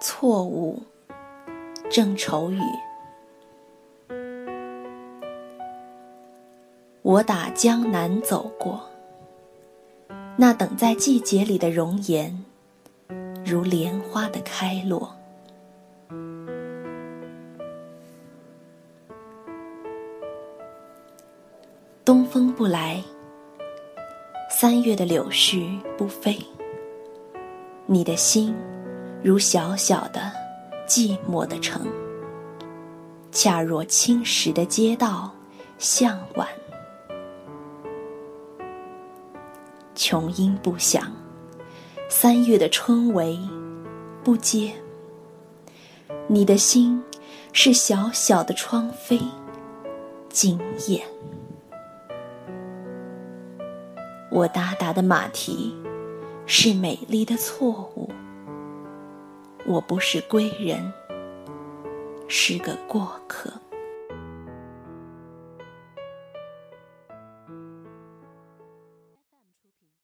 错误，正愁雨。我打江南走过，那等在季节里的容颜，如莲花的开落。东风不来，三月的柳絮不飞。你的心，如小小的、寂寞的城，恰若青石的街道，向晚。琼音不响，三月的春雷不接。你的心，是小小的窗扉，惊艳。我达达的马蹄。是美丽的错误。我不是归人，是个过客。